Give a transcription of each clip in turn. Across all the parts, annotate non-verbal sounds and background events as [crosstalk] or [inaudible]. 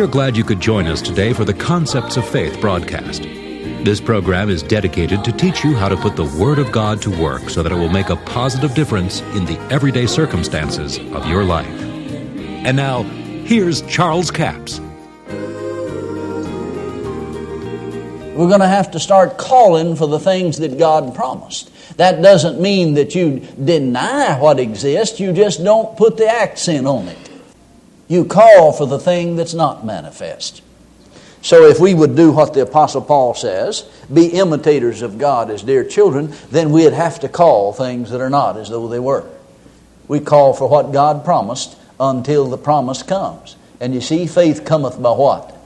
We are glad you could join us today for the Concepts of Faith broadcast. This program is dedicated to teach you how to put the Word of God to work so that it will make a positive difference in the everyday circumstances of your life. And now, here's Charles Capps. We're going to have to start calling for the things that God promised. That doesn't mean that you deny what exists, you just don't put the accent on it. You call for the thing that's not manifest. So, if we would do what the Apostle Paul says, be imitators of God as dear children, then we'd have to call things that are not as though they were. We call for what God promised until the promise comes. And you see, faith cometh by what?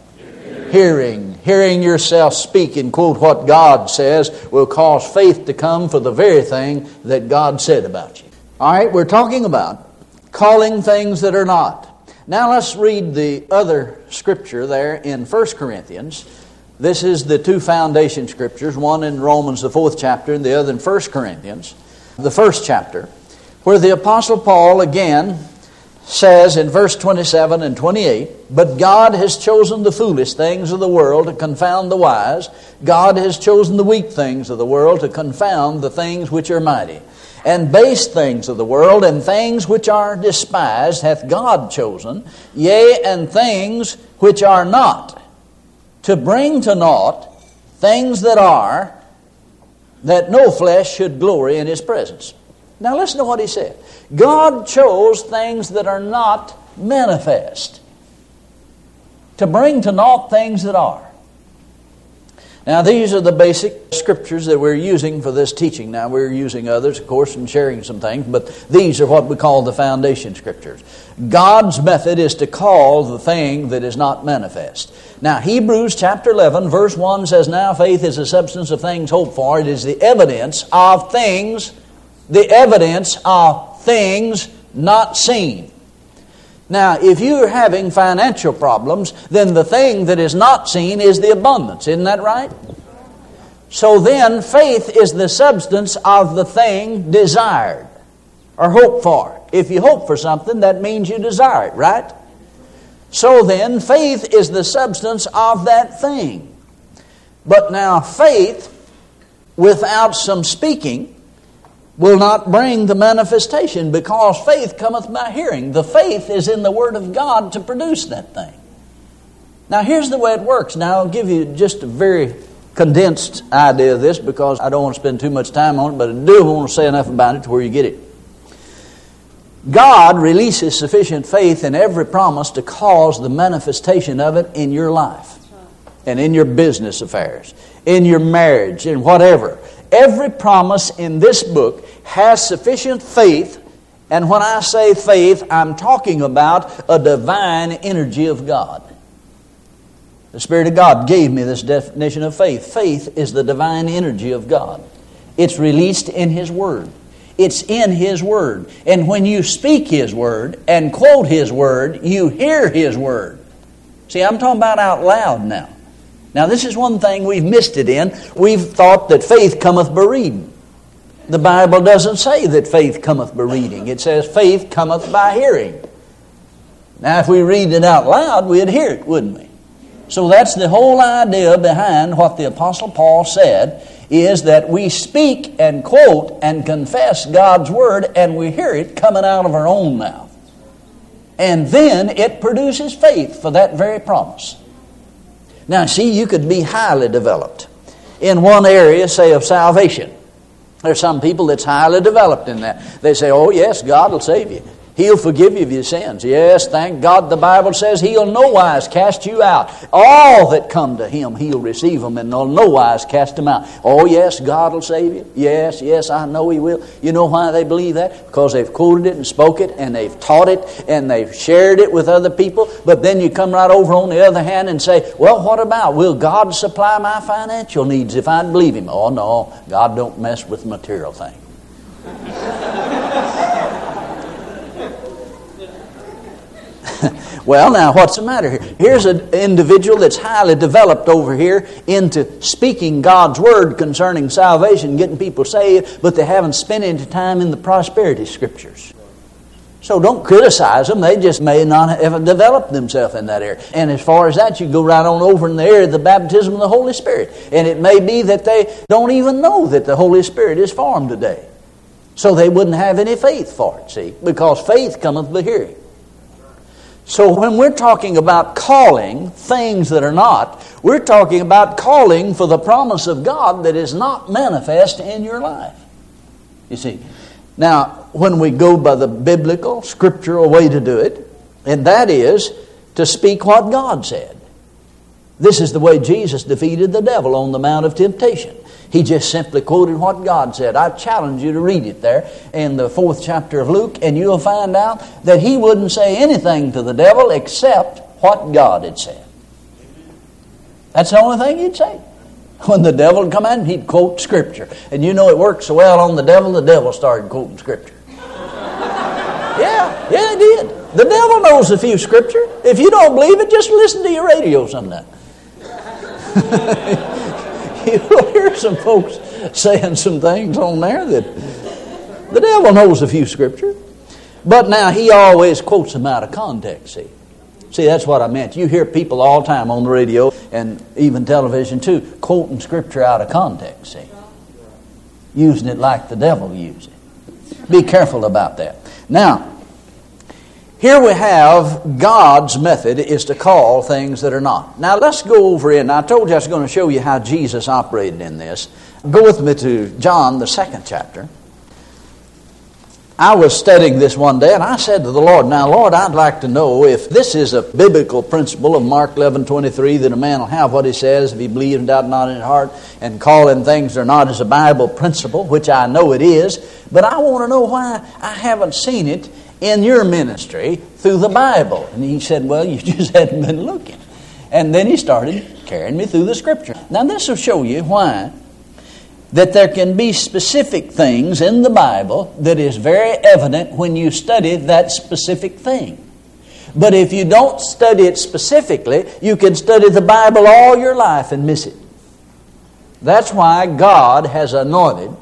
Hearing. Hearing yourself speak and quote what God says will cause faith to come for the very thing that God said about you. All right, we're talking about calling things that are not. Now let's read the other scripture there in 1 Corinthians. This is the two foundation scriptures, one in Romans, the fourth chapter, and the other in 1 Corinthians, the first chapter, where the Apostle Paul again says in verse 27 and 28 But God has chosen the foolish things of the world to confound the wise. God has chosen the weak things of the world to confound the things which are mighty and base things of the world, and things which are despised hath God chosen, yea, and things which are not, to bring to naught things that are, that no flesh should glory in his presence. Now listen to what he said. God chose things that are not manifest, to bring to naught things that are. Now, these are the basic scriptures that we're using for this teaching. Now, we're using others, of course, and sharing some things, but these are what we call the foundation scriptures. God's method is to call the thing that is not manifest. Now, Hebrews chapter 11, verse 1 says, Now faith is the substance of things hoped for, it is the evidence of things, the evidence of things not seen. Now, if you're having financial problems, then the thing that is not seen is the abundance. Isn't that right? So then, faith is the substance of the thing desired or hoped for. If you hope for something, that means you desire it, right? So then, faith is the substance of that thing. But now, faith without some speaking will not bring the manifestation because faith cometh by hearing. The faith is in the Word of God to produce that thing. Now, here's the way it works. Now, I'll give you just a very condensed idea of this because I don't want to spend too much time on it, but I do want to say enough about it to where you get it. God releases sufficient faith in every promise to cause the manifestation of it in your life and in your business affairs, in your marriage, in whatever. Every promise in this book has sufficient faith, and when I say faith, I'm talking about a divine energy of God. The Spirit of God gave me this definition of faith. Faith is the divine energy of God. It's released in His Word. It's in His Word. And when you speak His Word and quote His Word, you hear His Word. See, I'm talking about out loud now. Now, this is one thing we've missed it in. We've thought that faith cometh by reading. The Bible doesn't say that faith cometh by reading, it says faith cometh by hearing. Now, if we read it out loud, we'd hear it, wouldn't we? So that's the whole idea behind what the Apostle Paul said is that we speak and quote and confess God's Word and we hear it coming out of our own mouth. And then it produces faith for that very promise. Now, see, you could be highly developed in one area, say, of salvation. There's some people that's highly developed in that. They say, oh, yes, God will save you. He'll forgive you of your sins. Yes, thank God the Bible says He'll no wise cast you out. All that come to Him, He'll receive them and no wise cast them out. Oh, yes, God will save you. Yes, yes, I know He will. You know why they believe that? Because they've quoted it and spoke it and they've taught it and they've shared it with other people. But then you come right over on the other hand and say, well, what about? Will God supply my financial needs if I believe Him? Oh, no, God don't mess with material things. Well, now, what's the matter here? Here's an individual that's highly developed over here into speaking God's word concerning salvation, getting people saved, but they haven't spent any time in the prosperity scriptures. So don't criticize them. They just may not have developed themselves in that area. And as far as that, you go right on over in the area of the baptism of the Holy Spirit. And it may be that they don't even know that the Holy Spirit is for them today. So they wouldn't have any faith for it, see, because faith cometh by hearing. So when we're talking about calling things that are not, we're talking about calling for the promise of God that is not manifest in your life. You see. Now, when we go by the biblical, scriptural way to do it, and that is to speak what God said. This is the way Jesus defeated the devil on the Mount of Temptation. He just simply quoted what God said. I challenge you to read it there in the fourth chapter of Luke, and you'll find out that he wouldn't say anything to the devil except what God had said. That's the only thing he'd say. When the devil would come in, he'd quote Scripture. And you know it worked so well on the devil, the devil started quoting Scripture. [laughs] yeah, yeah, it did. The devil knows a few Scripture. If you don't believe it, just listen to your radio sometime. [laughs] You'll hear some folks saying some things on there that the devil knows a few Scripture. But now he always quotes them out of context, see. See, that's what I meant. You hear people all the time on the radio and even television too, quoting scripture out of context, see. Using it like the devil uses it. Be careful about that. Now, here we have God's method is to call things that are not. Now let's go over in. I told you I was going to show you how Jesus operated in this. Go with me to John, the second chapter. I was studying this one day and I said to the Lord, Now, Lord, I'd like to know if this is a biblical principle of Mark 11 23 that a man will have what he says if he believes and doubt not in his heart and calling things that are not as a Bible principle, which I know it is, but I want to know why I haven't seen it in your ministry through the Bible. And he said, Well, you [laughs] just hadn't been looking. And then he started carrying me through the scripture. Now, this will show you why that there can be specific things in the Bible that is very evident when you study that specific thing. But if you don't study it specifically, you can study the Bible all your life and miss it. That's why God has anointed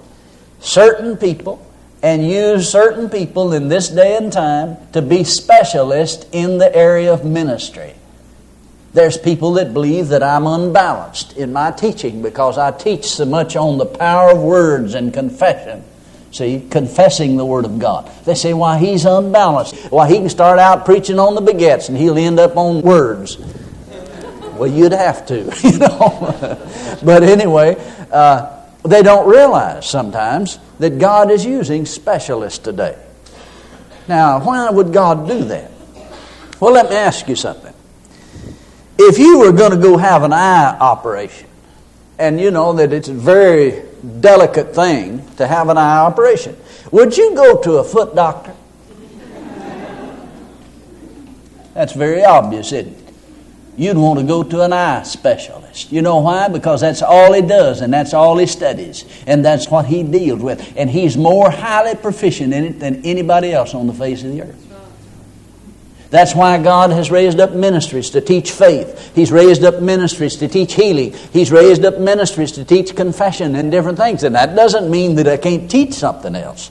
certain people and use certain people in this day and time to be specialists in the area of ministry. There's people that believe that I'm unbalanced in my teaching because I teach so much on the power of words and confession. See, confessing the Word of God. They say, why, he's unbalanced. Why, he can start out preaching on the begets and he'll end up on words. Well, you'd have to, [laughs] you know. but anyway, uh, they don't realize sometimes that God is using specialists today. Now, why would God do that? Well, let me ask you something if you were going to go have an eye operation, and you know that it's a very delicate thing to have an eye operation, would you go to a foot doctor? That's very obvious, isn't it? You'd want to go to an eye specialist. You know why? Because that's all he does and that's all he studies and that's what he deals with. And he's more highly proficient in it than anybody else on the face of the earth. That's why God has raised up ministries to teach faith. He's raised up ministries to teach healing. He's raised up ministries to teach confession and different things. And that doesn't mean that I can't teach something else.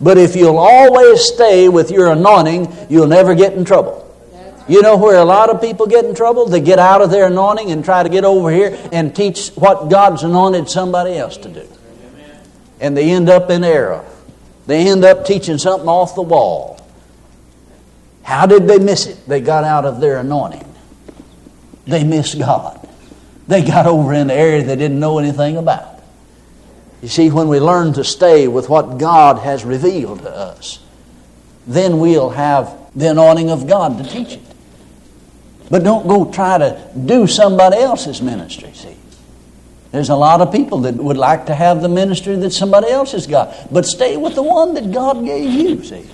But if you'll always stay with your anointing, you'll never get in trouble. You know where a lot of people get in trouble? They get out of their anointing and try to get over here and teach what God's anointed somebody else to do. And they end up in error. They end up teaching something off the wall. How did they miss it? They got out of their anointing. They missed God. They got over in the area they didn't know anything about. You see, when we learn to stay with what God has revealed to us, then we'll have the anointing of God to teach it. But don't go try to do somebody else's ministry, see. There's a lot of people that would like to have the ministry that somebody else has got. But stay with the one that God gave you, see.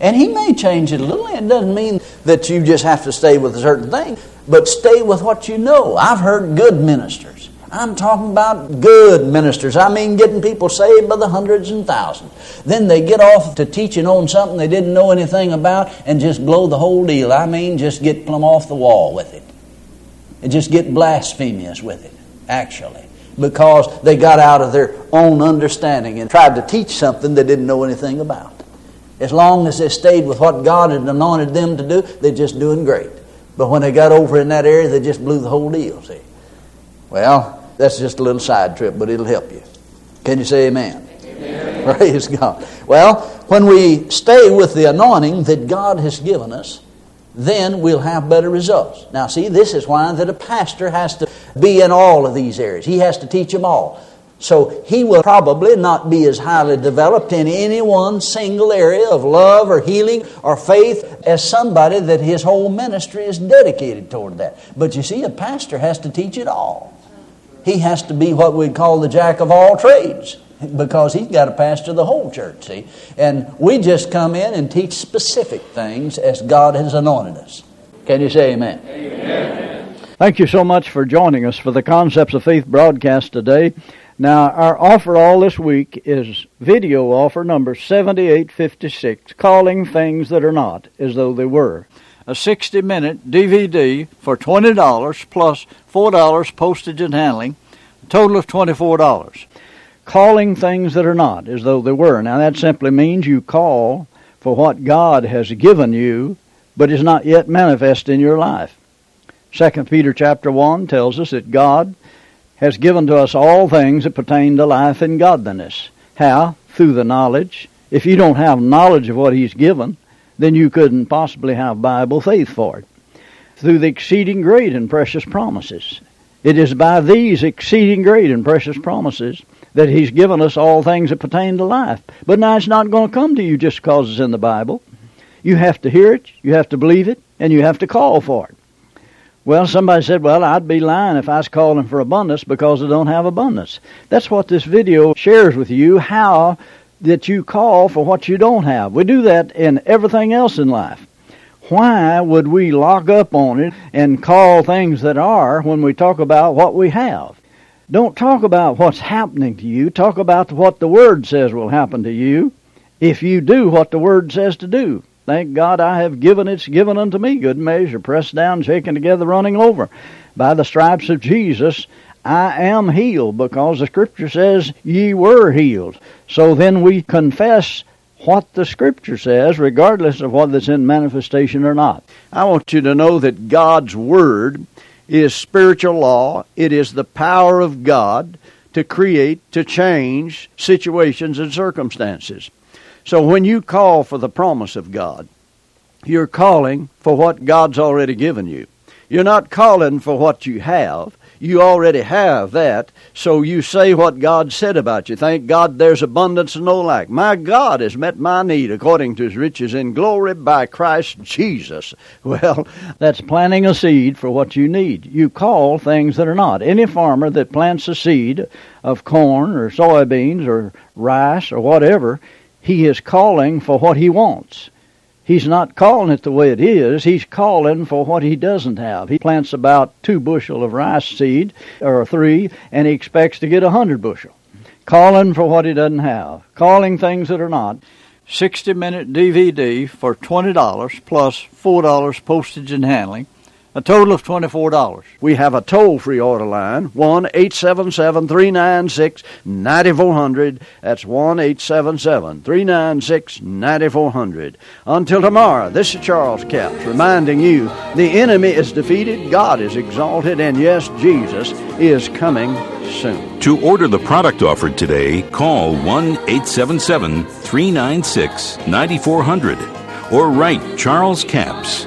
And he may change it a little. It doesn't mean that you just have to stay with a certain thing, but stay with what you know. I've heard good ministers. I'm talking about good ministers. I mean, getting people saved by the hundreds and thousands. Then they get off to teaching on something they didn't know anything about and just blow the whole deal. I mean, just get plumb off the wall with it. And just get blasphemous with it, actually. Because they got out of their own understanding and tried to teach something they didn't know anything about. As long as they stayed with what God had anointed them to do, they're just doing great. But when they got over in that area, they just blew the whole deal, see. Well, that's just a little side trip, but it'll help you. Can you say amen? amen? Praise God. Well, when we stay with the anointing that God has given us, then we'll have better results. Now, see, this is why that a pastor has to be in all of these areas. He has to teach them all. So he will probably not be as highly developed in any one single area of love or healing or faith as somebody that his whole ministry is dedicated toward that. But you see, a pastor has to teach it all. He has to be what we'd call the jack of all trades because he's got to pastor the whole church, see? And we just come in and teach specific things as God has anointed us. Can you say amen? Amen. Thank you so much for joining us for the Concepts of Faith broadcast today. Now, our offer all this week is video offer number 7856, Calling Things That Are Not As Though They Were. A 60 minute DVD for $20 plus $4 postage and handling, a total of $24. Calling things that are not as though they were. Now, that simply means you call for what God has given you, but is not yet manifest in your life. 2 Peter chapter 1 tells us that God has given to us all things that pertain to life and godliness. How? Through the knowledge. If you don't have knowledge of what He's given, then you couldn't possibly have Bible faith for it. Through the exceeding great and precious promises. It is by these exceeding great and precious promises that He's given us all things that pertain to life. But now it's not going to come to you just because it's in the Bible. You have to hear it, you have to believe it, and you have to call for it. Well, somebody said, well, I'd be lying if I was calling for abundance because I don't have abundance. That's what this video shares with you, how that you call for what you don't have. We do that in everything else in life. Why would we lock up on it and call things that are when we talk about what we have? Don't talk about what's happening to you. Talk about what the Word says will happen to you if you do what the Word says to do. Thank God I have given it's given unto me good measure, pressed down, shaken together, running over. By the stripes of Jesus, I am healed because the scripture says ye were healed. So then we confess what the scripture says, regardless of whether it's in manifestation or not. I want you to know that God's word is spiritual law. It is the power of God to create, to change situations and circumstances. So when you call for the promise of God, you're calling for what God's already given you. You're not calling for what you have. You already have that, so you say what God said about you. Thank God there's abundance and no lack. My God has met my need according to his riches in glory by Christ Jesus. [laughs] Well, that's planting a seed for what you need. You call things that are not. Any farmer that plants a seed of corn or soybeans or rice or whatever, he is calling for what he wants. He's not calling it the way it is. He's calling for what he doesn't have. He plants about two bushel of rice seed, or three, and he expects to get a hundred bushel. Calling for what he doesn't have. Calling things that are not. 60 minute DVD for $20 plus $4 postage and handling a total of $24. We have a toll free order line, 1 877 396 9400. That's 1 877 396 9400. Until tomorrow, this is Charles Capps reminding you the enemy is defeated, God is exalted, and yes, Jesus is coming soon. To order the product offered today, call 1 877 396 9400 or write Charles Capps.